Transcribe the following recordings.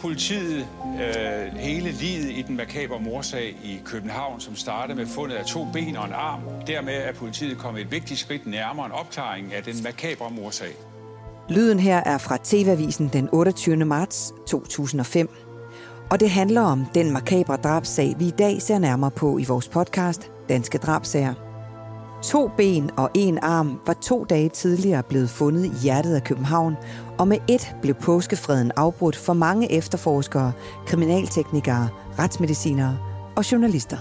politiet øh, hele livet i den makabre morsag i København, som startede med fundet af to ben og en arm. Dermed er politiet kommet et vigtigt skridt nærmere en opklaring af den makabre morsag. Lyden her er fra TV-avisen den 28. marts 2005. Og det handler om den makabre drabsag, vi i dag ser nærmere på i vores podcast Danske Drabsager. To ben og en arm var to dage tidligere blevet fundet i hjertet af København, og med et blev påskefreden afbrudt for mange efterforskere, kriminalteknikere, retsmedicinere og journalister.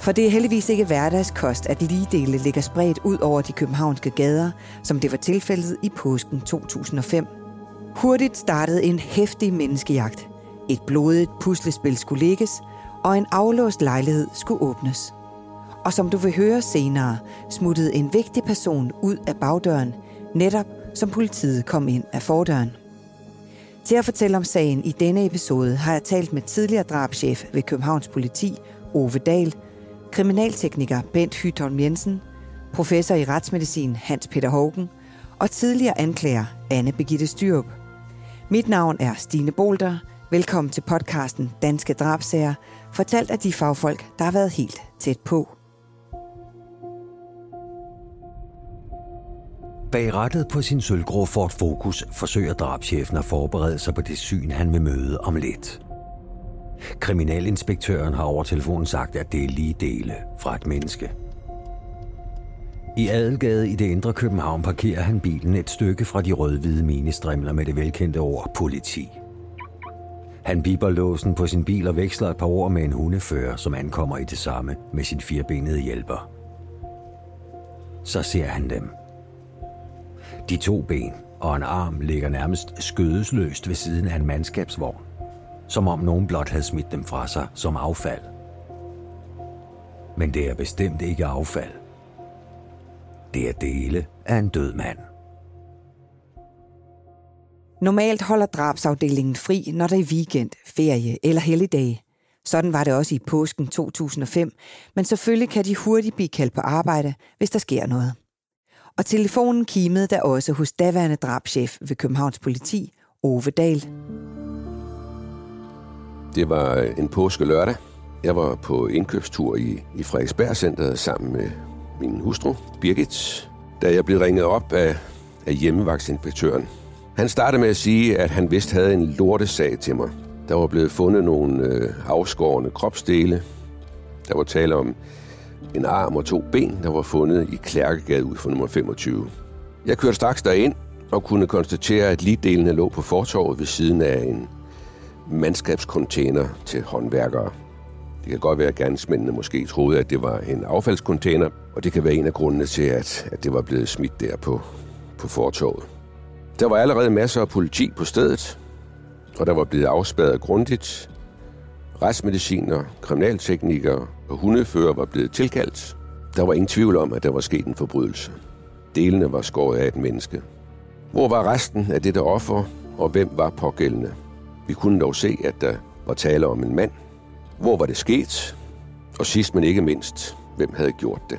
For det er heldigvis ikke hverdagskost, at ligedele ligger spredt ud over de københavnske gader, som det var tilfældet i påsken 2005. Hurtigt startede en hæftig menneskejagt. Et blodigt puslespil skulle lægges, og en aflåst lejlighed skulle åbnes. Og som du vil høre senere, smuttede en vigtig person ud af bagdøren, netop som politiet kom ind af fordøren. Til at fortælle om sagen i denne episode har jeg talt med tidligere drabschef ved Københavns Politi, Ove Dahl, kriminaltekniker Bent Hytholm Jensen, professor i retsmedicin Hans Peter Hågen og tidligere anklager Anne Begitte Styrup. Mit navn er Stine Bolter. Velkommen til podcasten Danske Drabsager, fortalt af de fagfolk, der har været helt tæt på. Bag rettet på sin sølvgrå Ford Focus forsøger drabschefen at forberede sig på det syn, han vil møde om lidt. Kriminalinspektøren har over telefonen sagt, at det er lige dele fra et menneske. I Adelgade i det indre København parkerer han bilen et stykke fra de rød-hvide ministrimler med det velkendte ord politi. Han biber låsen på sin bil og veksler et par ord med en hundefører, som ankommer i det samme med sin firbenede hjælper. Så ser han dem. De to ben og en arm ligger nærmest skødesløst ved siden af en mandskabsvogn, som om nogen blot havde smidt dem fra sig som affald. Men det er bestemt ikke affald. Det er dele af en død mand. Normalt holder drabsafdelingen fri, når der er weekend, ferie eller helligdage. Sådan var det også i påsken 2005, men selvfølgelig kan de hurtigt blive kaldt på arbejde, hvis der sker noget. Og telefonen kimede der også hos daværende drabschef ved Københavns Politi, Ove Dahl. Det var øh, en påske lørdag. Jeg var på indkøbstur i, i Frederiksberg Centeret sammen med min hustru, Birgit, da jeg blev ringet op af, af hjemmevagtsinspektøren. Han startede med at sige, at han vist havde en lortesag til mig. Der var blevet fundet nogle øh, afskårende kropsdele. Der var tale om en arm og to ben, der var fundet i Klærkegade ud for nummer 25. Jeg kørte straks derind og kunne konstatere, at ligdelene lå på fortorvet ved siden af en mandskabscontainer til håndværkere. Det kan godt være, at gerningsmændene måske troede, at det var en affaldscontainer, og det kan være en af grundene til, at, at det var blevet smidt der på, på fortorvet. Der var allerede masser af politi på stedet, og der var blevet afspærret grundigt. Retsmediciner, kriminalteknikere og hundefører var blevet tilkaldt. Der var ingen tvivl om, at der var sket en forbrydelse. Delene var skåret af et menneske. Hvor var resten af dette offer, og hvem var pågældende? Vi kunne dog se, at der var tale om en mand. Hvor var det sket? Og sidst men ikke mindst, hvem havde gjort det?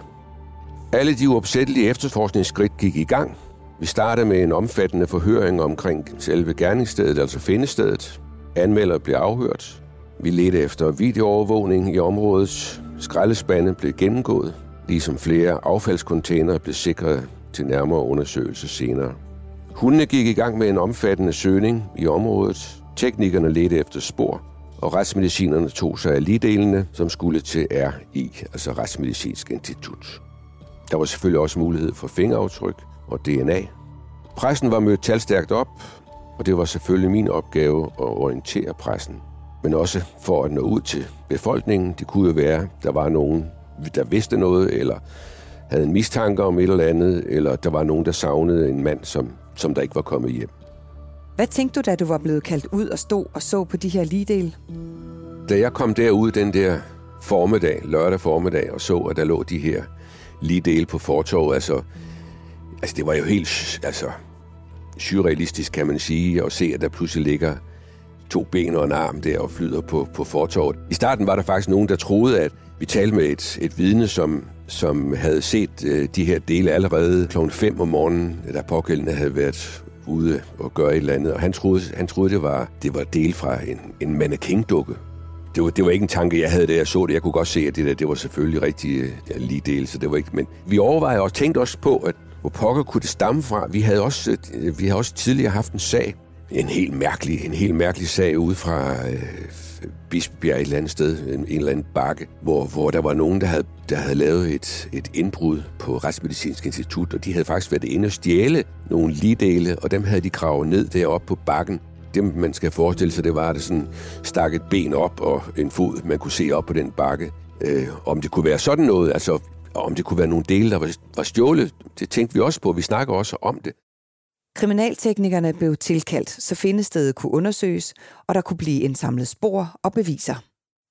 Alle de uopsættelige efterforskningsskridt gik i gang. Vi startede med en omfattende forhøring omkring selve gerningsstedet, altså findestedet. Anmelder blev afhørt. Vi ledte efter videoovervågning i området. Skraldespande blev gennemgået, ligesom flere affaldskontainere blev sikret til nærmere undersøgelse senere. Hundene gik i gang med en omfattende søgning i området. Teknikerne ledte efter spor, og retsmedicinerne tog sig af ligedelene, som skulle til RI, altså Retsmedicinsk Institut. Der var selvfølgelig også mulighed for fingeraftryk og DNA. Pressen var mødt talstærkt op, og det var selvfølgelig min opgave at orientere pressen. Men også for at nå ud til befolkningen. Det kunne jo være, der var nogen, der vidste noget, eller havde en mistanke om et eller andet, eller der var nogen, der savnede en mand, som, som der ikke var kommet hjem. Hvad tænkte du, da du var blevet kaldt ud og stod og så på de her ligedele? Da jeg kom derud den der formiddag, lørdag formiddag, og så, at der lå de her ligedele på fortorvet, altså, altså det var jo helt altså, surrealistisk, kan man sige, at se, at der pludselig ligger to ben og en arm der og flyder på, på fortorvet. I starten var der faktisk nogen, der troede, at vi talte med et, et vidne, som, som havde set øh, de her dele allerede kl. 5 om morgenen, da pågældende havde været ude og gøre et eller andet. Og han troede, han troede det, var, det var del fra en, en mannequin-dukke. Det var, det var ikke en tanke, jeg havde, da jeg så det. Jeg kunne godt se, at det der, det var selvfølgelig rigtig ja, lige del, så det var ikke... Men vi overvejede og tænkte også på, at hvor pokker kunne det stamme fra. Vi havde også, øh, vi havde også tidligere haft en sag, en helt mærkelig, en helt mærkelig sag ude fra øh, Bispebjerg et eller andet sted, en, en eller anden bakke, hvor, hvor der var nogen, der havde, der havde lavet et, et indbrud på Retsmedicinsk Institut, og de havde faktisk været inde og stjæle nogle ligedele, og dem havde de gravet ned deroppe på bakken. Det, man skal forestille sig, det var, at det sådan stak et ben op og en fod, man kunne se op på den bakke. Øh, om det kunne være sådan noget, altså om det kunne være nogle dele, der var, var stjålet, det tænkte vi også på. Vi snakker også om det. Kriminalteknikerne blev tilkaldt, så findestedet kunne undersøges, og der kunne blive indsamlet spor og beviser.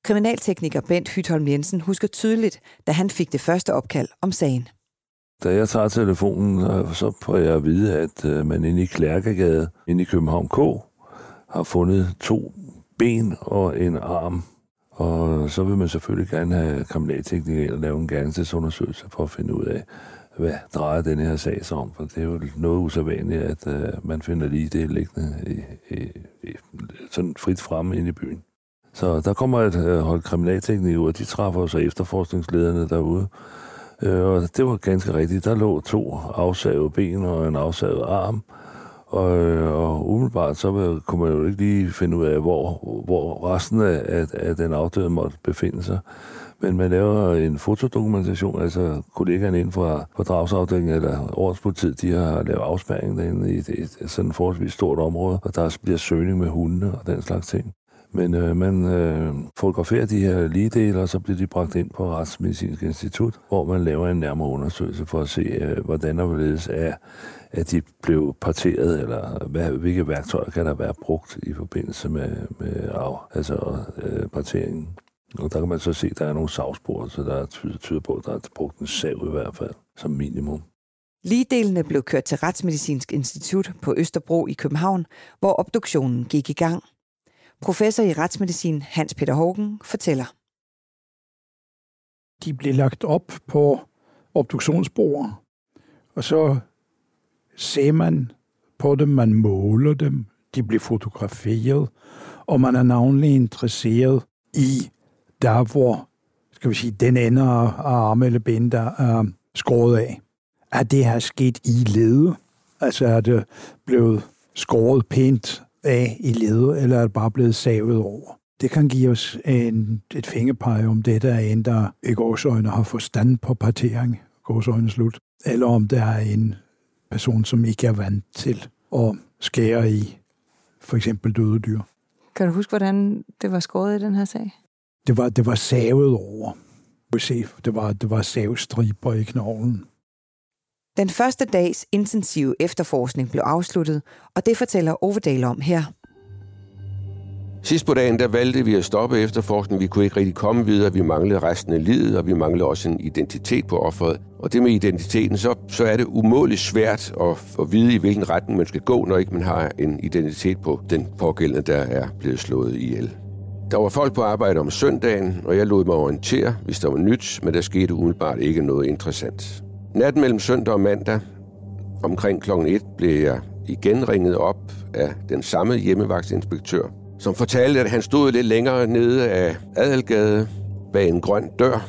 Kriminaltekniker Bent Hytholm Jensen husker tydeligt, da han fik det første opkald om sagen. Da jeg tager telefonen, så får jeg at vide, at øh, man inde i Klærkegade, inde i København K, har fundet to ben og en arm. Og så vil man selvfølgelig gerne have kriminalteknikere ind lave en gerningsundersøgelse for at finde ud af, hvad drejer den her sag sig om? For det er jo noget usædvanligt, at øh, man finder lige det liggende i, i, i, sådan frit fremme inde i byen. Så der kommer et øh, hold kriminalteknik ud, og de træffer så efterforskningslederne derude. Øh, og det var ganske rigtigt. Der lå to afsavede ben og en afsavet arm. Og, øh, og umiddelbart så kunne man jo ikke lige finde ud af, hvor, hvor resten af, af, af den afdøde måtte befinde sig. Men man laver en fotodokumentation, altså kollegaerne inden for, for dragsafdelingen eller ordenspolitiet, de har lavet afspæring derinde i et, et, et sådan forholdsvis stort område, og der bliver søgning med hundene og den slags ting. Men øh, man øh, fotograferer de her ligedele, og så bliver de bragt ind på Retsmedicinsk Institut, hvor man laver en nærmere undersøgelse for at se, øh, hvordan og hvorledes er, at de blev parteret, eller hvad, hvilke værktøjer kan der være brugt i forbindelse med, med af, altså, øh, parteringen. Og der kan man så se, at der er nogle savspor, så der tyder, på, at der er brugt en sav i hvert fald, som minimum. Ligedelene blev kørt til Retsmedicinsk Institut på Østerbro i København, hvor obduktionen gik i gang. Professor i retsmedicin Hans Peter Hågen fortæller. De blev lagt op på obduktionsbordet, og så ser man på dem, man måler dem, de bliver fotograferet, og man er navnlig interesseret i der hvor, skal vi sige, den ender af arme eller ben, der er skåret af. Er det her sket i lede? Altså er det blevet skåret pænt af i lede, eller er det bare blevet savet over? Det kan give os en, et fingerpege om det, der er en, der i gårsøjne har forstand på partering, gårsøjne slut, eller om det er en person, som ikke er vant til at skære i for eksempel døde dyr. Kan du huske, hvordan det var skåret i den her sag? Det var, det var savet over. Se, det var, det var savstriber i knoglen. Den første dags intensive efterforskning blev afsluttet, og det fortæller Overdale om her. Sidst på dagen, der valgte vi at stoppe efterforskningen. Vi kunne ikke rigtig komme videre. Vi manglede resten af livet, og vi manglede også en identitet på offeret. Og det med identiteten, så, så er det umådeligt svært at, at vide, i hvilken retning man skal gå, når ikke man har en identitet på den pågældende, der er blevet slået ihjel. Der var folk på arbejde om søndagen, og jeg lod mig orientere, hvis der var nyt, men der skete umiddelbart ikke noget interessant. Natten mellem søndag og mandag, omkring kl. 1, blev jeg igen ringet op af den samme hjemmevagtsinspektør, som fortalte, at han stod lidt længere nede af Adelgade bag en grøn dør,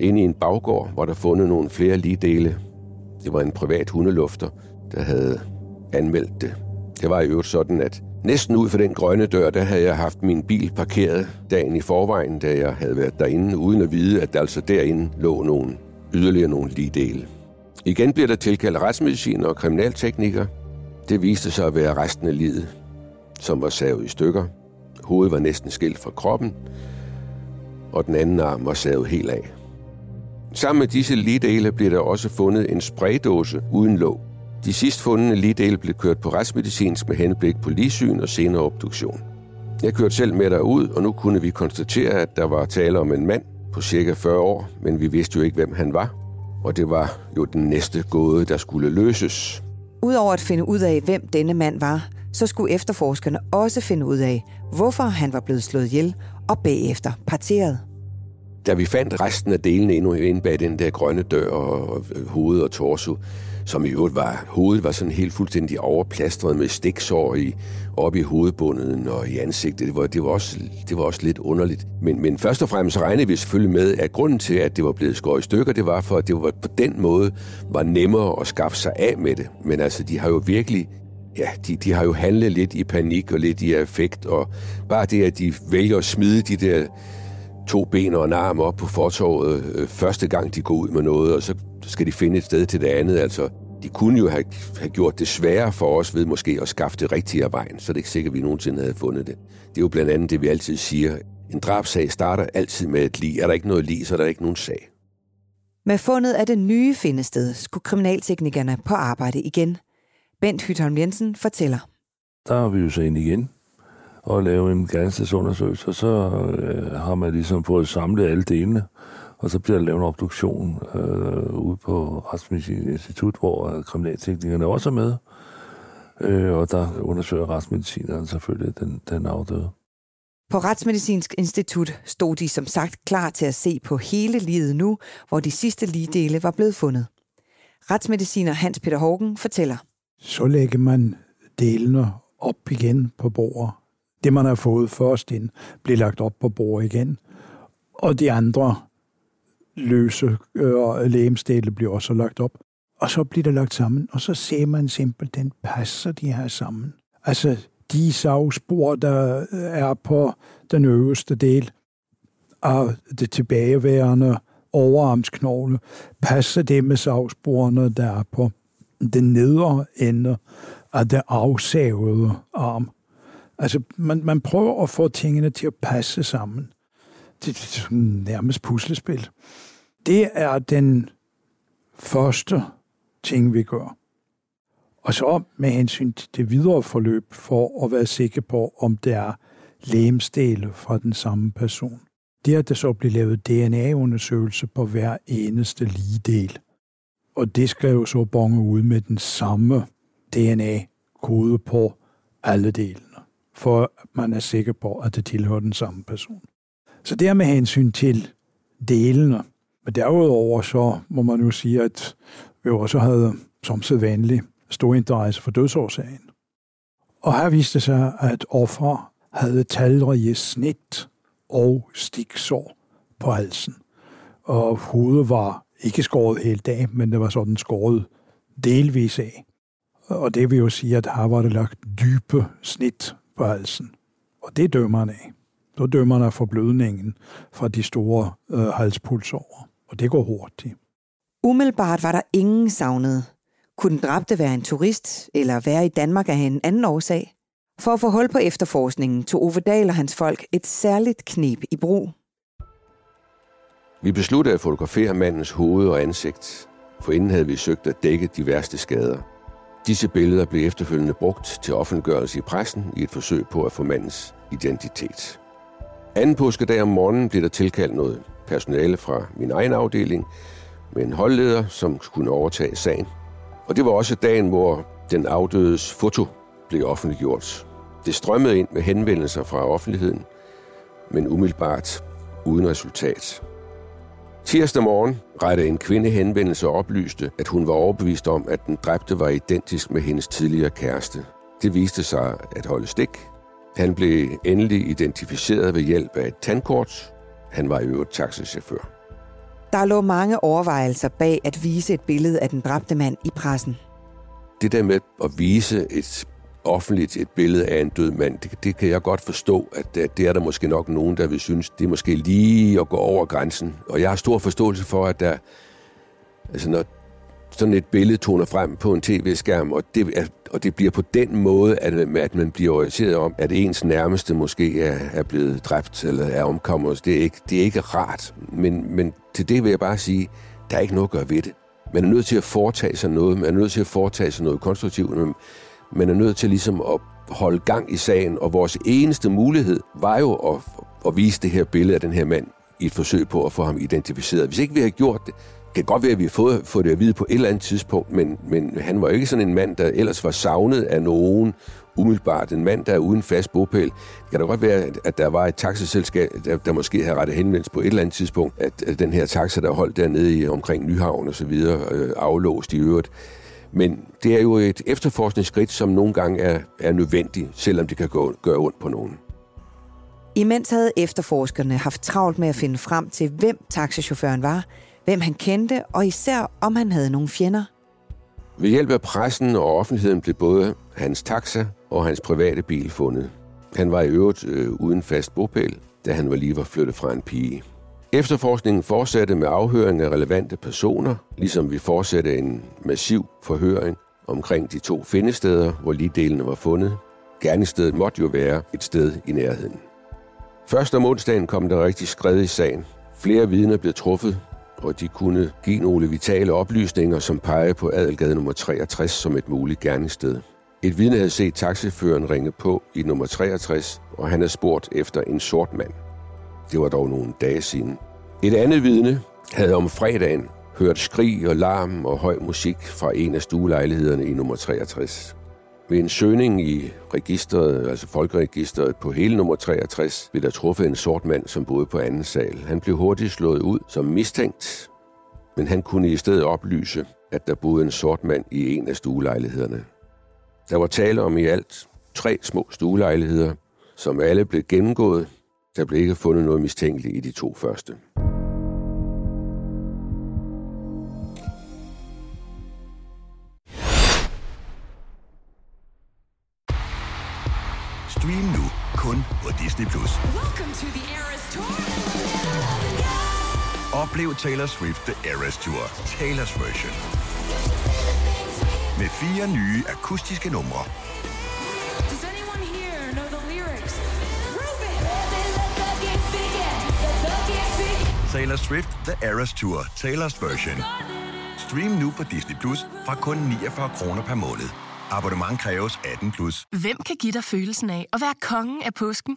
inde i en baggård, hvor der fundet nogle flere ligedele. Det var en privat hundelufter, der havde anmeldt det. Det var i øvrigt sådan, at Næsten ud for den grønne dør, der havde jeg haft min bil parkeret dagen i forvejen, da jeg havde været derinde, uden at vide, at der altså derinde lå nogle yderligere nogle lige dele. Igen bliver der tilkaldt retsmedicin og kriminaltekniker. Det viste sig at være resten af livet, som var savet i stykker. Hovedet var næsten skilt fra kroppen, og den anden arm var savet helt af. Sammen med disse ligedele blev der også fundet en spraydåse uden låg. De sidst fundne ligedele blev kørt på retsmedicinsk med henblik på ligesyn og senere obduktion. Jeg kørte selv med derud, og nu kunne vi konstatere, at der var tale om en mand på cirka 40 år, men vi vidste jo ikke, hvem han var. Og det var jo den næste gåde, der skulle løses. Udover at finde ud af, hvem denne mand var, så skulle efterforskerne også finde ud af, hvorfor han var blevet slået ihjel og bagefter parteret. Da vi fandt resten af delene endnu inde bag den der grønne dør og hoved og torso, som i øvrigt var, hovedet var sådan helt fuldstændig overplastret med stiksår i, op i hovedbunden og i ansigtet. Det var, det var, også, det var også lidt underligt. Men, men først og fremmest regnede vi selvfølgelig med, at grunden til, at det var blevet skåret i stykker, det var for, at det var på den måde var nemmere at skaffe sig af med det. Men altså, de har jo virkelig ja, de, de har jo handlet lidt i panik og lidt i affekt, og bare det, at de vælger at smide de der to ben og en arm op på fortorvet øh, første gang, de går ud med noget, og så skal de finde et sted til det andet. Altså, de kunne jo have, have gjort det sværere for os ved måske at skaffe det rigtige af vejen, så det er ikke sikkert, at vi nogensinde havde fundet det. Det er jo blandt andet det, vi altid siger. En drabsag starter altid med et lig. Er der ikke noget lig, så er der ikke nogen sag. Med fundet af det nye findested skulle kriminalteknikerne på arbejde igen. Bent Hytholm Jensen fortæller. Der er vi jo så ind igen og lave en gerningsstedsundersøgelse, og så øh, har man ligesom fået samlet alle delene, og så bliver der lavet en obduktion øh, ude på Retsmedicinsk Institut, hvor kriminalteknikerne også er med, øh, og der undersøger retsmedicineren selvfølgelig den, den afdøde. På Retsmedicinsk Institut stod de som sagt klar til at se på hele livet nu, hvor de sidste ligedele var blevet fundet. Retsmediciner Hans Peter Hågen fortæller. Så lægger man delene op igen på bordet. Det, man har fået først ind, bliver lagt op på bordet igen. Og de andre løse øh, og lægemstæle bliver også lagt op. Og så bliver det lagt sammen, og så ser man simpelthen, passer de her sammen. Altså, de savspor, der øh, er på den øverste del af det tilbageværende overarmsknogle, passer det med savsporene, der er på den nedre ende af det afsavede arm. Altså, man, man prøver at få tingene til at passe sammen. Det er nærmest puslespil. Det er den første ting, vi gør. Og så med hensyn til det videre forløb, for at være sikker på, om det er lægemstele fra den samme person. Det er, at der så bliver lavet DNA-undersøgelse på hver eneste lige del. Og det skal jo så bonge ud med den samme DNA-kode på alle delene, for at man er sikker på, at det tilhører den samme person. Så det er med hensyn til delene. Men derudover så må man jo sige, at vi også havde som sædvanligt stor interesse for dødsårsagen. Og her viste det sig, at offer havde talrige snit og stiksår på halsen. Og hovedet var ikke skåret helt af, men det var sådan skåret delvis af. Og det vil jo sige, at her var det lagt dybe snit på halsen. Og det dømmer han af. Så dømmer man af forblødningen fra de store øh, halspulsårer. Og det går hurtigt. Umiddelbart var der ingen savnet. Kunne den dræbte være en turist, eller være i Danmark af en anden årsag? For at få hul på efterforskningen tog Ove Dahl og hans folk et særligt knep i brug. Vi besluttede at fotografere mandens hoved og ansigt, for inden havde vi søgt at dække de værste skader. Disse billeder blev efterfølgende brugt til offentliggørelse i pressen i et forsøg på at få mandens identitet. Anden påskedag om morgenen blev der tilkaldt noget personale fra min egen afdeling med en holdleder, som kunne overtage sagen. Og det var også dagen, hvor den afdødes foto blev offentliggjort. Det strømmede ind med henvendelser fra offentligheden, men umiddelbart uden resultat. Tirsdag morgen rettede en kvinde henvendelse og oplyste, at hun var overbevist om, at den dræbte var identisk med hendes tidligere kæreste. Det viste sig at holde stik. Han blev endelig identificeret ved hjælp af et tandkort. Han var i øvrigt taxichauffør. Der lå mange overvejelser bag at vise et billede af den dræbte mand i pressen. Det der med at vise et offentligt et billede af en død mand, det, det kan jeg godt forstå, at det, er der måske nok nogen, der vil synes, det er måske lige at gå over grænsen. Og jeg har stor forståelse for, at der, altså når sådan et billede toner frem på en tv-skærm, og det, og det bliver på den måde, at, at man bliver orienteret om, at ens nærmeste måske er, er blevet dræbt eller er omkommet. Det er ikke, det er ikke rart, men, men til det vil jeg bare sige, der er ikke noget at gøre ved det. Man er nødt til at foretage sig noget, man er nødt til at foretage sig noget konstruktivt, man er nødt til ligesom at holde gang i sagen, og vores eneste mulighed var jo at, at vise det her billede af den her mand i et forsøg på at få ham identificeret. Hvis ikke vi havde gjort det, kan godt være, at vi har fået, fået det at vide på et eller andet tidspunkt, men, men han var ikke sådan en mand, der ellers var savnet af nogen umiddelbart. En mand, der er uden fast bopæl. Det kan da godt være, at der var et taxiselskab, der, der måske havde rettet henvendelse på et eller andet tidspunkt, at, at den her taxa, der holdt dernede i, omkring Nyhavn og så videre, øh, aflåst i øvrigt. Men det er jo et efterforskningsskridt, som nogle gange er, er nødvendigt, selvom det kan gå, gøre ondt på nogen. Imens havde efterforskerne haft travlt med at finde frem til, hvem taxachaufføren var, hvem han kendte, og især om han havde nogle fjender. Ved hjælp af pressen og offentligheden blev både hans taxa og hans private bil fundet. Han var i øvrigt øh, uden fast bopæl, da han var lige var flyttet fra en pige. Efterforskningen fortsatte med afhøring af relevante personer, ligesom vi fortsatte en massiv forhøring omkring de to findesteder, hvor ligdelene var fundet. Gerningsstedet måtte jo være et sted i nærheden. Først om onsdagen kom der rigtig skred i sagen. Flere vidner blev truffet, og de kunne give nogle vitale oplysninger, som peger på Adelgade nummer 63 som et muligt gerningssted. Et vidne havde set taxiføren ringe på i nummer 63, og han havde spurgt efter en sort mand. Det var dog nogle dage siden. Et andet vidne havde om fredagen hørt skrig og larm og høj musik fra en af stuelejlighederne i nummer 63. Ved en søgning i registret, altså folkeregistret på hele nummer 63, blev der truffet en sort mand, som boede på anden sal. Han blev hurtigt slået ud som mistænkt, men han kunne i stedet oplyse, at der boede en sort mand i en af stuelejlighederne. Der var tale om i alt tre små stuelejligheder, som alle blev gennemgået. Der blev ikke fundet noget mistænkeligt i de to første. Disney+. Plus. Oplev Taylor Swift The Eras Tour, Taylor's version. Med fire nye akustiske numre. Taylor Swift The Eras Tour, Taylor's version. Stream nu på Disney Plus fra kun 49 kroner per måned. Abonnement kræves 18 plus. Hvem kan give dig følelsen af at være kongen af påsken?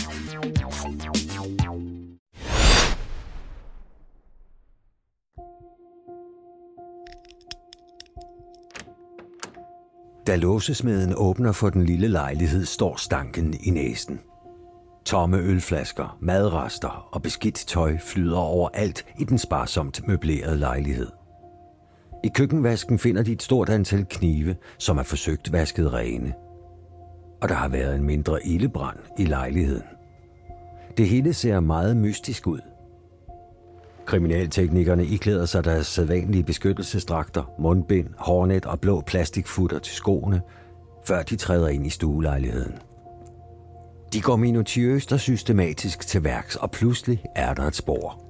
Da låsesmeden åbner for den lille lejlighed, står stanken i næsen. Tomme ølflasker, madrester og beskidt tøj flyder overalt i den sparsomt møblerede lejlighed. I køkkenvasken finder de et stort antal knive, som er forsøgt vasket rene. Og der har været en mindre ildebrand i lejligheden. Det hele ser meget mystisk ud. Kriminalteknikerne iklæder sig deres sædvanlige beskyttelsesdragter, mundbind, hårnet og blå plastikfutter til skoene, før de træder ind i stuelejligheden. De går minutiøst og systematisk til værks, og pludselig er der et spor.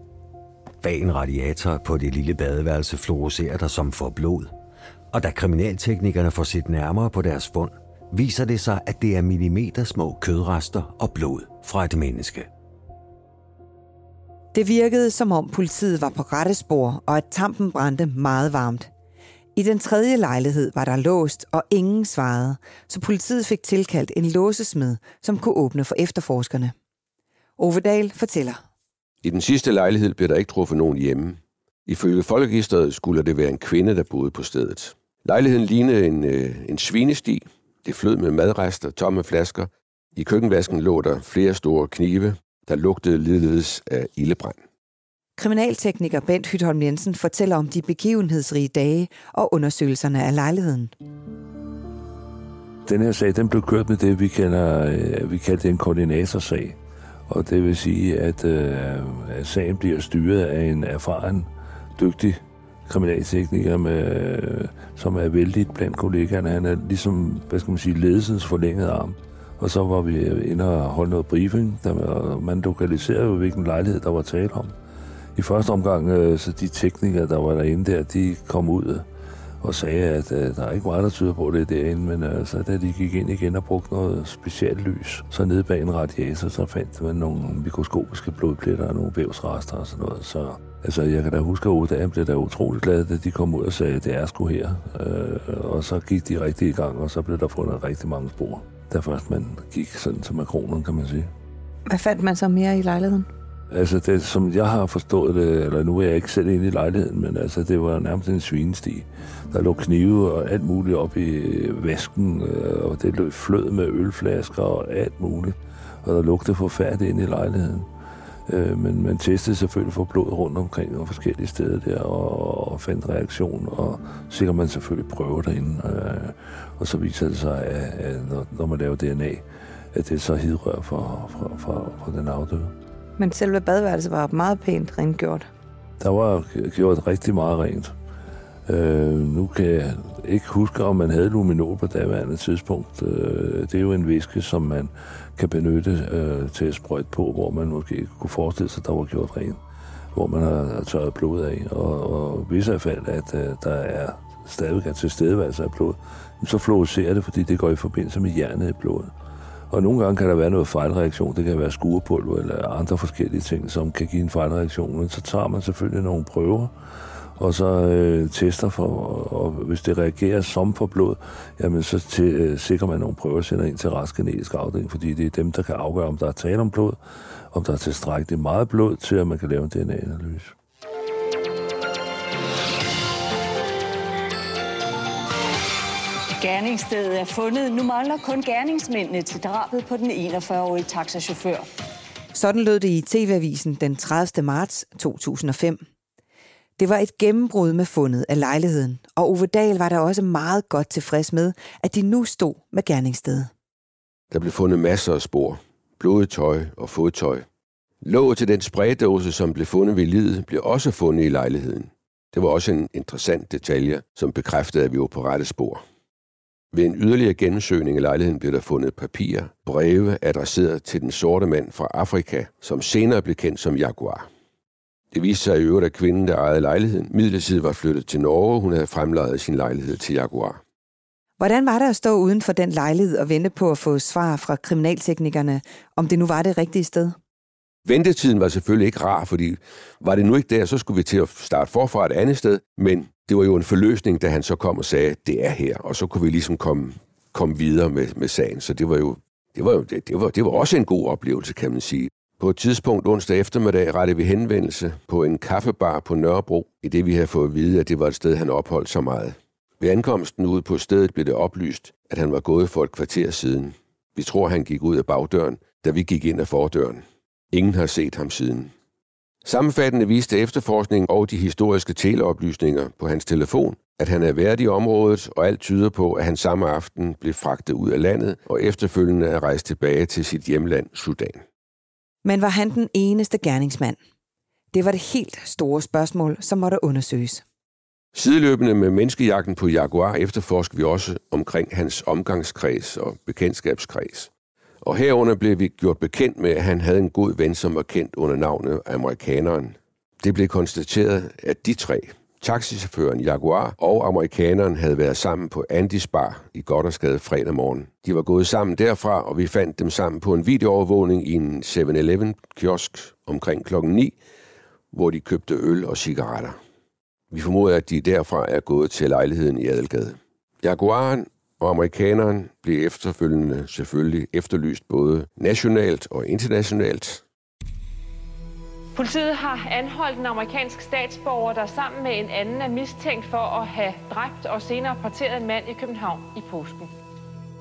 Bag en radiator på det lille badeværelse fluorescerer der som for blod, og da kriminalteknikerne får set nærmere på deres fund, viser det sig, at det er millimeter små kødrester og blod fra et menneske. Det virkede, som om politiet var på rette spor, og at tampen brændte meget varmt. I den tredje lejlighed var der låst, og ingen svarede, så politiet fik tilkaldt en låsesmed, som kunne åbne for efterforskerne. Ovedal fortæller. I den sidste lejlighed blev der ikke truffet nogen hjemme. Ifølge folkeregisteret skulle det være en kvinde, der boede på stedet. Lejligheden lignede en, øh, en svinesti. Det flød med madrester, tomme flasker. I køkkenvasken lå der flere store knive, der lugtede ligeledes af ildebrand. Kriminaltekniker Bent Hytholm Jensen fortæller om de begivenhedsrige dage og undersøgelserne af lejligheden. Den her sag, den blev kørt med det, vi, kender, øh, vi kalder en koordinatorsag. Og det vil sige, at, øh, at sagen bliver styret af en erfaren, dygtig kriminaltekniker, med, øh, som er vældig blandt kollegaerne. Han er ligesom, hvad skal man sige, ledelsens forlængede arm. Og så var vi inde og holde noget briefing, der man lokaliserede jo, hvilken lejlighed der var tale om. i første omgang, øh, så de teknikere, der var derinde der, de kom ud øh, og sagde, at øh, der er ikke meget, der tyder på det derinde, men så da de gik ind igen og brugte noget specielt lys, så nede bag en radiator, så fandt man nogle mikroskopiske blodpletter og nogle vævsrester og sådan noget. Så altså, jeg kan da huske, at Oda blev da utrolig glad, da de kom ud og sagde, at det er sgu her. Øh, og så gik de rigtig i gang, og så blev der fundet rigtig mange spor. Da først man gik sådan til makronen, kan man sige. Hvad fandt man så mere i lejligheden? Altså, det, som jeg har forstået det, eller nu er jeg ikke selv inde i lejligheden, men altså, det var nærmest en svinesti. Der lå knive og alt muligt op i væsken, øh, og det løb flød med ølflasker og alt muligt. Og der lugtede forfærdeligt ind i lejligheden. Øh, men man testede selvfølgelig for blod rundt omkring og forskellige steder der, og, og fandt reaktion, og sikkert man selvfølgelig prøver derinde. Øh, og så viser det sig, at, at når, når man laver DNA, at det er så hidrør for, for, for, for den afdøde. Men selve badeværelset var meget pænt rengjort. Der var gjort rigtig meget rent. Øh, nu kan jeg ikke huske, om man havde luminol på daværende tidspunkt. Øh, det er jo en væske, som man kan benytte øh, til at sprøjte på, hvor man måske kunne forestille sig, der var gjort rent. Hvor man har tørret blod af. Og, og hvis i fald, at øh, der er stadigvæk er tilstedeværelse af blod, så fluorescerer det, fordi det går i forbindelse med hjernet i blodet. Og nogle gange kan der være noget fejlreaktion. Det kan være skurepulver eller andre forskellige ting, som kan give en fejlreaktion. Men så tager man selvfølgelig nogle prøver, og så øh, tester for, og hvis det reagerer som for blod, jamen så til, øh, sikrer man nogle prøver, sender ind til restgenetisk afdeling, fordi det er dem, der kan afgøre, om der er tale om blod, om der er tilstrækkeligt meget blod til, at man kan lave en DNA-analyse. Gerningsstedet er fundet. Nu mangler kun gerningsmændene til drabet på den 41-årige taxachauffør. Sådan lød det i TV-avisen den 30. marts 2005. Det var et gennembrud med fundet af lejligheden, og Ove Dahl var der også meget godt tilfreds med, at de nu stod med gerningsstedet. Der blev fundet masser af spor, blodtøj og fodtøj. Låget til den spraydåse, som blev fundet ved livet, blev også fundet i lejligheden. Det var også en interessant detalje, som bekræftede, at vi var på rette spor. Ved en yderligere gennemsøgning af lejligheden blev der fundet papirer, breve adresseret til den sorte mand fra Afrika, som senere blev kendt som Jaguar. Det viste sig i øvrigt, at kvinden, der ejede lejligheden, midlertidigt var flyttet til Norge. Hun havde fremlejet sin lejlighed til Jaguar. Hvordan var det at stå uden for den lejlighed og vente på at få svar fra kriminalteknikerne, om det nu var det rigtige sted? Ventetiden var selvfølgelig ikke rar, fordi var det nu ikke der, så skulle vi til at starte forfra et andet sted, men det var jo en forløsning, da han så kom og sagde, det er her, og så kunne vi ligesom komme, komme videre med, med sagen. Så det var jo, det var jo det, det, var, det var også en god oplevelse, kan man sige. På et tidspunkt onsdag eftermiddag rettede vi henvendelse på en kaffebar på Nørrebro, i det vi havde fået at vide, at det var et sted, han opholdt så meget. Ved ankomsten ude på stedet blev det oplyst, at han var gået for et kvarter siden. Vi tror, han gik ud af bagdøren, da vi gik ind af fordøren. Ingen har set ham siden. Sammenfattende viste efterforskningen og de historiske teleoplysninger på hans telefon, at han er værd i området, og alt tyder på, at han samme aften blev fragtet ud af landet og efterfølgende er rejst tilbage til sit hjemland, Sudan. Men var han den eneste gerningsmand? Det var det helt store spørgsmål, som måtte undersøges. Sideløbende med menneskejagten på Jaguar efterforsker vi også omkring hans omgangskreds og bekendtskabskreds. Og herunder blev vi gjort bekendt med, at han havde en god ven, som var kendt under navnet amerikaneren. Det blev konstateret, at de tre, taxichaufføren Jaguar og amerikaneren havde været sammen på Andys Bar i Goddersgade fredag morgen. De var gået sammen derfra, og vi fandt dem sammen på en videoovervågning i en 7-Eleven-kiosk omkring klokken 9, hvor de købte øl og cigaretter. Vi formoder, at de derfra er gået til lejligheden i Adelgade. Jaguaren og amerikaneren blev efterfølgende selvfølgelig efterlyst både nationalt og internationalt. Politiet har anholdt en amerikansk statsborger, der sammen med en anden er mistænkt for at have dræbt og senere parteret en mand i København i påsken.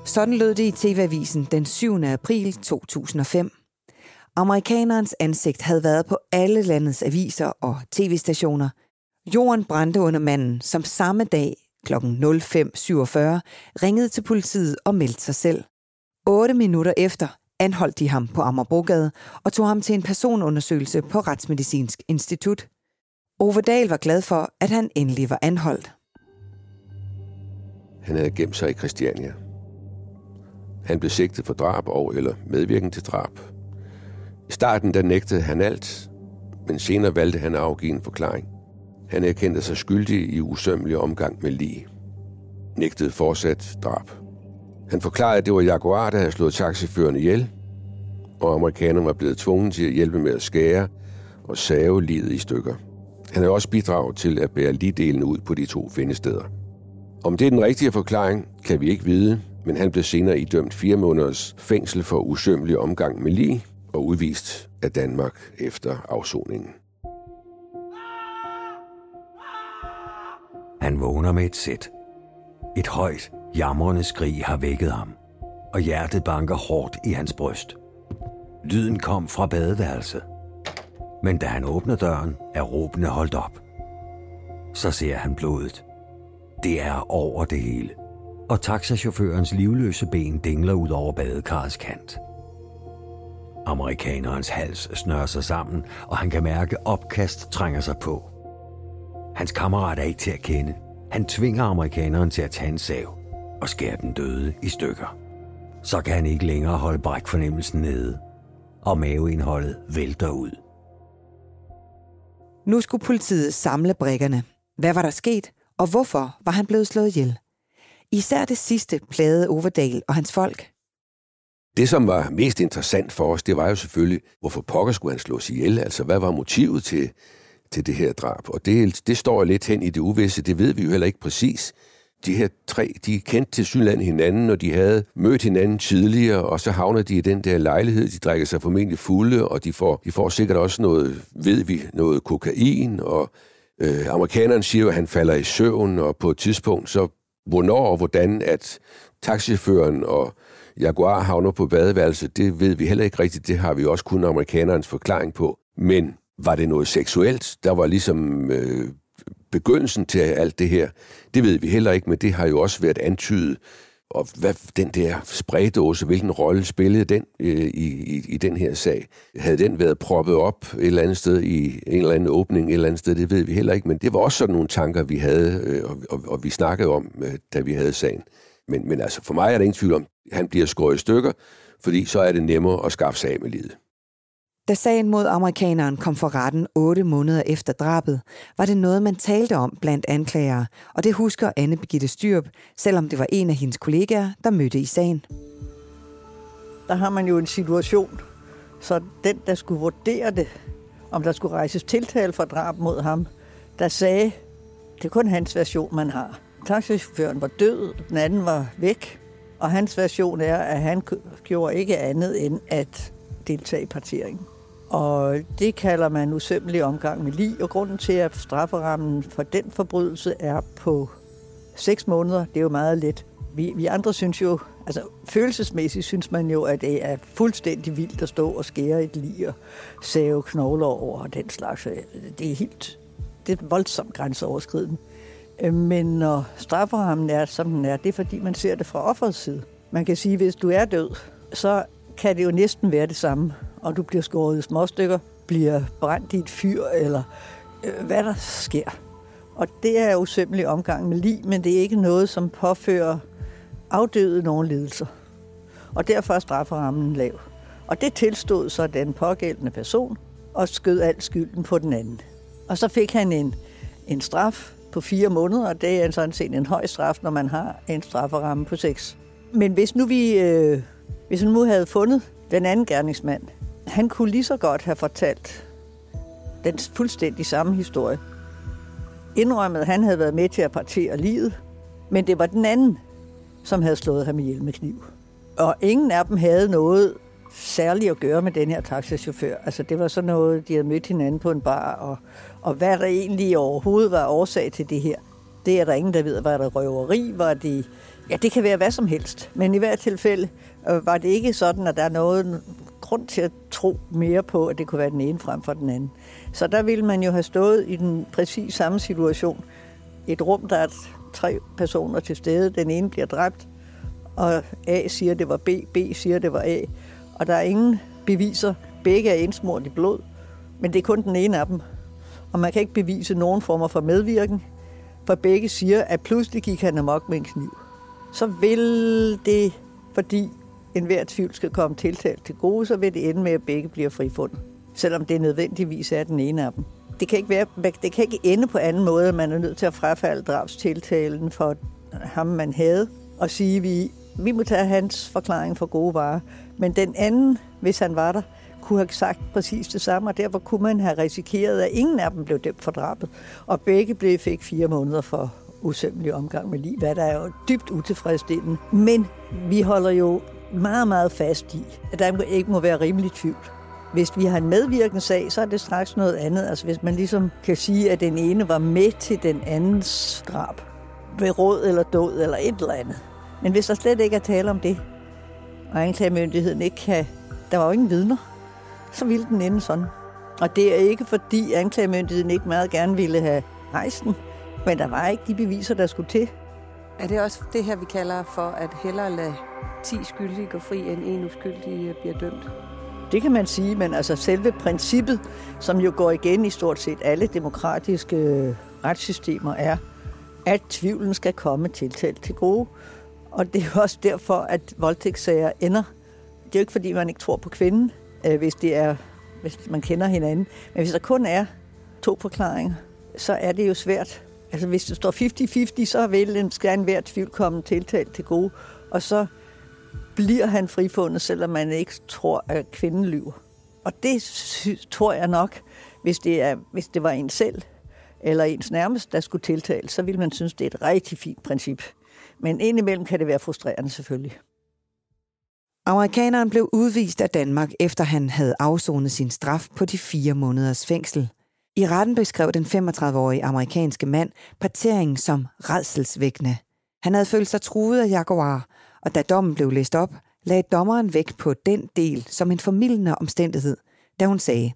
Sådan lød det i TV-avisen den 7. april 2005. Amerikanerens ansigt havde været på alle landets aviser og tv-stationer. Jorden brændte under manden, som samme dag kl. 05.47 ringede til politiet og meldte sig selv. 8 minutter efter anholdt de ham på Amagerbrogade og tog ham til en personundersøgelse på Retsmedicinsk Institut. Ove Dahl var glad for, at han endelig var anholdt. Han havde gemt sig i Christiania. Han blev sigtet for drab og eller medvirken til drab. I starten der nægtede han alt, men senere valgte han at afgive en forklaring. Han erkendte sig skyldig i usømmelig omgang med lige. Nægtede fortsat drab. Han forklarede, at det var Jaguar, der havde slået taxiføren ihjel, og amerikanerne var blevet tvunget til at hjælpe med at skære og save livet i stykker. Han havde også bidraget til at bære ligedelen ud på de to findesteder. Om det er den rigtige forklaring, kan vi ikke vide, men han blev senere idømt fire måneders fængsel for usømmelig omgang med lig og udvist af Danmark efter afsoningen. Han vågner med et sæt. Et højt, jamrende skrig har vækket ham, og hjertet banker hårdt i hans bryst. Lyden kom fra badeværelset. Men da han åbner døren, er råbene holdt op. Så ser han blodet. Det er over det hele. Og taxachaufførens livløse ben dingler ud over badekarets kant. Amerikanerens hals snører sig sammen, og han kan mærke opkast trænger sig på. Hans kammerat er ikke til at kende. Han tvinger amerikaneren til at tage en sav og skære den døde i stykker. Så kan han ikke længere holde brækfornemmelsen nede, og maveindholdet vælter ud. Nu skulle politiet samle brikkerne. Hvad var der sket, og hvorfor var han blevet slået ihjel? Især det sidste plagede Overdal og hans folk. Det, som var mest interessant for os, det var jo selvfølgelig, hvorfor pokker skulle han slås ihjel? Altså, hvad var motivet til, til det her drab? Og det, det står lidt hen i det uvisse, det ved vi jo heller ikke præcis. De her tre, de kendte til synland hinanden, og de havde mødt hinanden tidligere, og så havner de i den der lejlighed. De drikker sig formentlig fulde, og de får, de får sikkert også noget, ved vi, noget kokain, og øh, amerikaneren siger at han falder i søvn, og på et tidspunkt, så hvornår og hvordan, at taxichaufføren og Jaguar havner på badeværelset, det ved vi heller ikke rigtigt. Det har vi også kun amerikanerens forklaring på. Men var det noget seksuelt? Der var ligesom øh, begyndelsen til alt det her. Det ved vi heller ikke, men det har jo også været antydet. Og hvad den der spredåse, hvilken rolle spillede den øh, i, i, i den her sag? Havde den været proppet op et eller andet sted i en eller anden åbning et eller andet sted? Det ved vi heller ikke, men det var også sådan nogle tanker, vi havde, øh, og, og, og vi snakkede om, øh, da vi havde sagen. Men, men altså, for mig er der ingen tvivl om, at han bliver skåret i stykker, fordi så er det nemmere at skaffe sig af med livet. Da sagen mod amerikaneren kom for retten otte måneder efter drabet, var det noget, man talte om blandt anklagere, og det husker Anne Birgitte Styrp, selvom det var en af hendes kollegaer, der mødte i sagen. Der har man jo en situation, så den, der skulle vurdere det, om der skulle rejses tiltale for drab mod ham, der sagde, det er kun hans version, man har. Taxichaufføren var død, den anden var væk, og hans version er, at han gjorde ikke andet end at deltage i parteringen. Og det kalder man usømmelig omgang med lige, og grunden til, at strafferammen for den forbrydelse er på 6 måneder, det er jo meget let. Vi, vi andre synes jo, altså følelsesmæssigt synes man jo, at det er fuldstændig vildt at stå og skære et lig og save knogler over og den slags. Det er helt, det er voldsomt grænseoverskridende. Øh, men når strafferammen er, som den er, det er fordi, man ser det fra offerets side. Man kan sige, at hvis du er død, så kan det jo næsten være det samme og du bliver skåret i småstykker, bliver brændt i et fyr, eller øh, hvad der sker. Og det er jo simpelthen omgang med liv, men det er ikke noget, som påfører afdøde nogen lidelser. Og derfor er strafferammen lav. Og det tilstod så den pågældende person, og skød al skylden på den anden. Og så fik han en, en straf på fire måneder, og det er sådan set en høj straf, når man har en strafferamme på seks. Men hvis nu vi, øh, hvis hun nu havde fundet den anden gerningsmand, han kunne lige så godt have fortalt den fuldstændig samme historie. Indrømmet, at han havde været med til at partere livet, men det var den anden, som havde slået ham ihjel med kniv. Og ingen af dem havde noget særligt at gøre med den her taxachauffør. Altså det var sådan noget, de havde mødt hinanden på en bar, og, og hvad der egentlig overhovedet var årsag til det her, det er der ingen, der ved. Var det røveri? Var det... Ja, det kan være hvad som helst. Men i hvert tilfælde Øh, var det ikke sådan, at der er noget grund til at tro mere på, at det kunne være den ene frem for den anden. Så der ville man jo have stået i den præcis samme situation. Et rum, der er tre personer til stede. Den ene bliver dræbt, og A siger, det var B, B siger, det var A. Og der er ingen beviser. Begge er indsmurt i blod, men det er kun den ene af dem. Og man kan ikke bevise nogen former for medvirken, for begge siger, at pludselig gik han amok med en kniv. Så vil det, fordi enhver tvivl skal komme tiltalt til gode, så vil det ende med, at begge bliver frifundet. selvom det nødvendigvis er den ene af dem. Det kan ikke, være, det kan ikke ende på anden måde, at man er nødt til at frafalde drabstiltalen for ham, man havde, og sige, at vi, vi må tage hans forklaring for gode varer. Men den anden, hvis han var der, kunne have sagt præcis det samme, og derfor kunne man have risikeret, at ingen af dem blev dømt for drabet, og begge blev fik fire måneder for usømmelig omgang med liv, hvad der er jo dybt utilfredsstillende. Men vi holder jo meget, meget fast i, at der ikke må være rimelig tvivl. Hvis vi har en medvirkende sag, så er det straks noget andet. Altså hvis man ligesom kan sige, at den ene var med til den andens drab, ved råd eller død eller et eller andet. Men hvis der slet ikke er tale om det, og anklagemyndigheden ikke kan... Der var jo ingen vidner, så ville den ende sådan. Og det er ikke fordi anklagemyndigheden ikke meget gerne ville have rejst den, men der var ikke de beviser, der skulle til. Er det også det her, vi kalder for at hellere lade 10 skyldige gå fri, end en uskyldig øh, bliver dømt? Det kan man sige, men altså selve princippet, som jo går igen i stort set alle demokratiske øh, retssystemer, er, at tvivlen skal komme tiltalt til gode. Og det er også derfor, at voldtægtssager ender. Det er jo ikke, fordi man ikke tror på kvinden, øh, hvis, det er, hvis man kender hinanden. Men hvis der kun er to forklaringer, så er det jo svært. Altså hvis det står 50-50, så vil en skal enhver tvivl komme tiltalt til gode. Og så bliver han frifundet, selvom man ikke tror, at kvinden lyver. Og det tror jeg nok, hvis det, er, hvis det var en selv, eller ens nærmest, der skulle tiltale, så ville man synes, det er et rigtig fint princip. Men indimellem kan det være frustrerende selvfølgelig. Amerikaneren blev udvist af Danmark, efter han havde afsonet sin straf på de fire måneders fængsel. I retten beskrev den 35-årige amerikanske mand parteringen som redselsvækkende. Han havde følt sig truet af Jaguar, og da dommen blev læst op, lagde dommeren vægt på den del som en formidlende omstændighed, da hun sagde,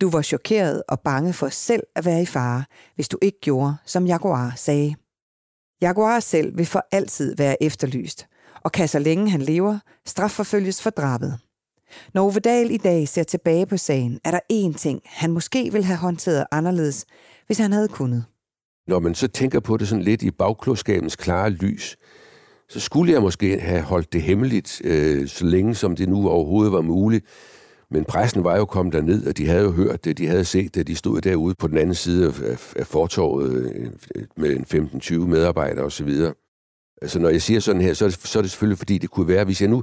du var chokeret og bange for selv at være i fare, hvis du ikke gjorde, som Jaguar sagde. Jaguar selv vil for altid være efterlyst, og kan så længe han lever, strafforfølges for drabet. Når Ove Dahl i dag ser tilbage på sagen, er der én ting, han måske ville have håndteret anderledes, hvis han havde kunnet. Når man så tænker på det sådan lidt i bagklodskabens klare lys, så skulle jeg måske have holdt det hemmeligt, øh, så længe som det nu overhovedet var muligt. Men pressen var jo kommet derned, og de havde jo hørt det, de havde set det. De stod derude på den anden side af, af fortorvet øh, med en 15-20 medarbejdere osv. Altså når jeg siger sådan her, så er, det, så er det selvfølgelig fordi, det kunne være, hvis jeg nu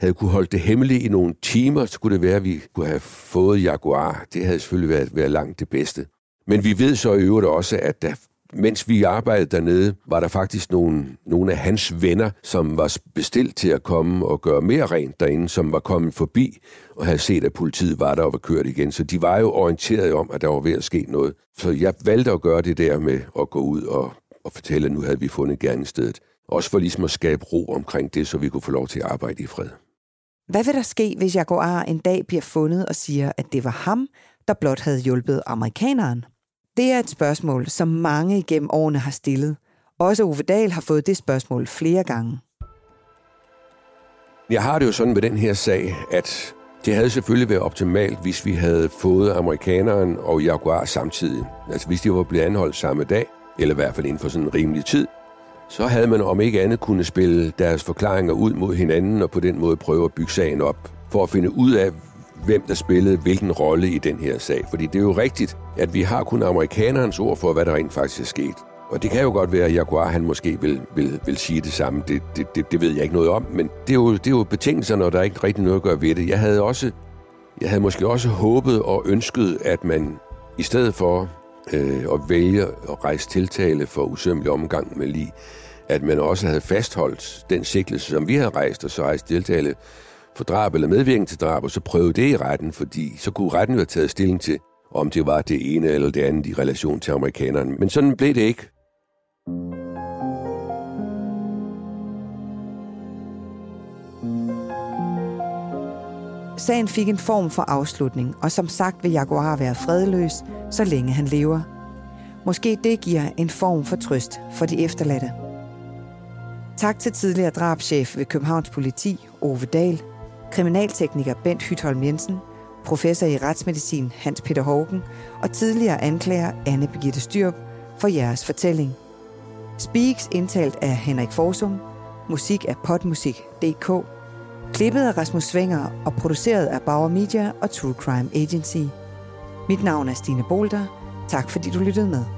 havde kunne holde det hemmeligt i nogle timer, så kunne det være, at vi kunne have fået Jaguar. Det havde selvfølgelig været, været langt det bedste. Men vi ved så i øvrigt også, at der mens vi arbejdede dernede, var der faktisk nogle, nogle af hans venner, som var bestilt til at komme og gøre mere rent derinde, som var kommet forbi og havde set, at politiet var der og var kørt igen. Så de var jo orienteret om, at der var ved at ske noget. Så jeg valgte at gøre det der med at gå ud og, og fortælle, at nu havde vi fundet gerningsstedet. Også for ligesom at skabe ro omkring det, så vi kunne få lov til at arbejde i fred. Hvad vil der ske, hvis Jaguar en dag bliver fundet og siger, at det var ham, der blot havde hjulpet amerikaneren? Det er et spørgsmål, som mange igennem årene har stillet. Også Ove Dahl har fået det spørgsmål flere gange. Jeg har det jo sådan med den her sag, at det havde selvfølgelig været optimalt, hvis vi havde fået amerikaneren og Jaguar samtidig. Altså hvis de var blevet anholdt samme dag, eller i hvert fald inden for sådan en rimelig tid, så havde man om ikke andet kunne spille deres forklaringer ud mod hinanden og på den måde prøve at bygge sagen op, for at finde ud af, hvem der spillede hvilken rolle i den her sag. Fordi det er jo rigtigt, at vi har kun amerikanernes ord for, hvad der rent faktisk er sket. Og det kan jo godt være, at Jaguar han måske vil, vil, vil sige det samme. Det, det, det, det ved jeg ikke noget om, men det er, jo, det er jo betingelserne, og der er ikke rigtig noget at gøre ved det. Jeg havde, også, jeg havde måske også håbet og ønsket, at man i stedet for øh, vælge at rejse tiltale for usømmelig omgang med lige, at man også havde fastholdt den sigtelse, som vi havde rejst, og så rejst tiltale for drab eller medvirkning til drab, og så prøve det i retten, fordi så kunne retten jo have taget stilling til, om det var det ene eller det andet i relation til amerikanerne. Men sådan blev det ikke. Sagen fik en form for afslutning, og som sagt vil Jaguar være fredløs, så længe han lever. Måske det giver en form for trøst for de efterladte. Tak til tidligere drabschef ved Københavns Politi, Ove Dahl, kriminaltekniker Bent Hytholm Jensen, professor i retsmedicin Hans Peter Hågen og tidligere anklager Anne Birgitte Styrp for jeres fortælling. Speaks indtalt af Henrik Forsum, musik af potmusik.dk, Klippet af Rasmus Svinger og produceret af Bauer Media og True Crime Agency. Mit navn er Stine Bolter. Tak fordi du lyttede med.